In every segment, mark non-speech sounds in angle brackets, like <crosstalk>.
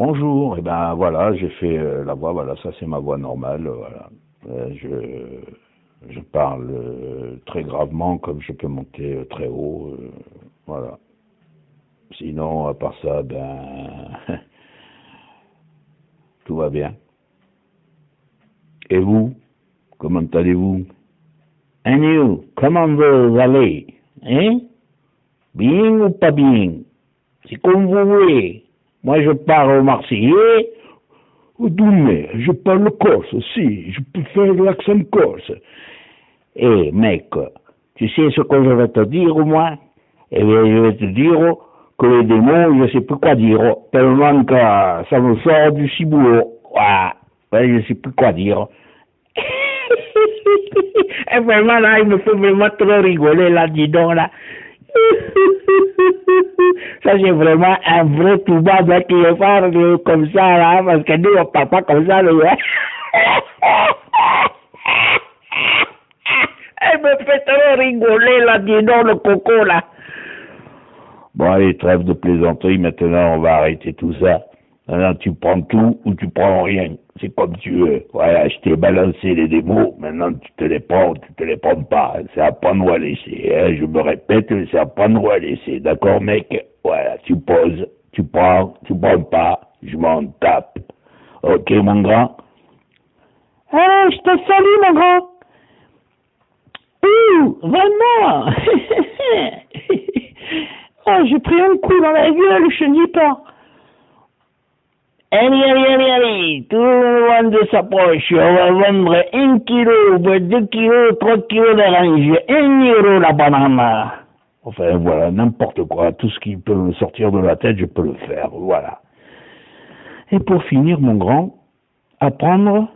Bonjour, et ben voilà, j'ai fait euh, la voix, voilà, ça c'est ma voix normale, voilà. Euh, je, je parle euh, très gravement comme je peux monter euh, très haut, euh, voilà. Sinon, à part ça, ben, <laughs> tout va bien. Et vous, comment allez-vous? Et you, comment vous allez Hein? Bien ou pas bien? C'est comme vous voulez. Moi, je parle marseillais. mais je parle corse aussi, je peux faire l'accent corse. Eh, mec, tu sais ce que je vais te dire, moi Eh bien, je vais te dire que les démons, je ne sais plus quoi dire, tellement que ça me sort du ciboulot. Ouais, je ne sais plus quoi dire. <laughs> Et vraiment, là, il me fait vraiment trop rigoler, là, dis donc, là. <laughs> Ça, c'est vraiment un vrai tout bas qui parle comme ça, là, parce que nous, on parle pas comme ça, là. <laughs> Elle me fait trop rigoler, là, dis donc, le coco, là. Bon, allez, trêve de plaisanterie, maintenant, on va arrêter tout ça. Maintenant, tu prends tout ou tu prends rien. C'est comme tu veux. Voilà, je t'ai balancé les démos. Maintenant, tu te les prends ou tu te les prends pas. C'est à prendre ou à laisser. Hein. Je me répète, c'est à prendre ou à laisser. D'accord, mec? Voilà, tu poses, tu prends, tu prends pas. Je m'en tape. Ok, mon grand? Ah, je te salue, mon grand. Ouh, vraiment? <laughs> Oh, j'ai pris un coup dans la gueule, je n'y pas. Allez, allez, allez, allez, tout le monde s'approche. On va vendre un kilo, deux kilos, trois kilos d'orange, un euro la banane. Enfin, voilà, n'importe quoi. Tout ce qui peut me sortir de la tête, je peux le faire. Voilà. Et pour finir, mon grand, apprendre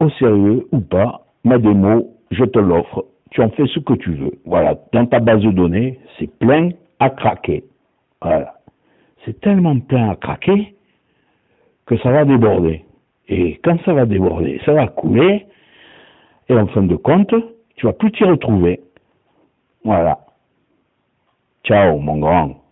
au sérieux ou pas, ma démo, je te l'offre. Tu en fais ce que tu veux. Voilà. Dans ta base de données, c'est plein à craquer. Voilà. C'est tellement plein à craquer que ça va déborder. Et quand ça va déborder, ça va couler. Et en fin de compte, tu vas plus t'y retrouver. Voilà. Ciao, mon grand.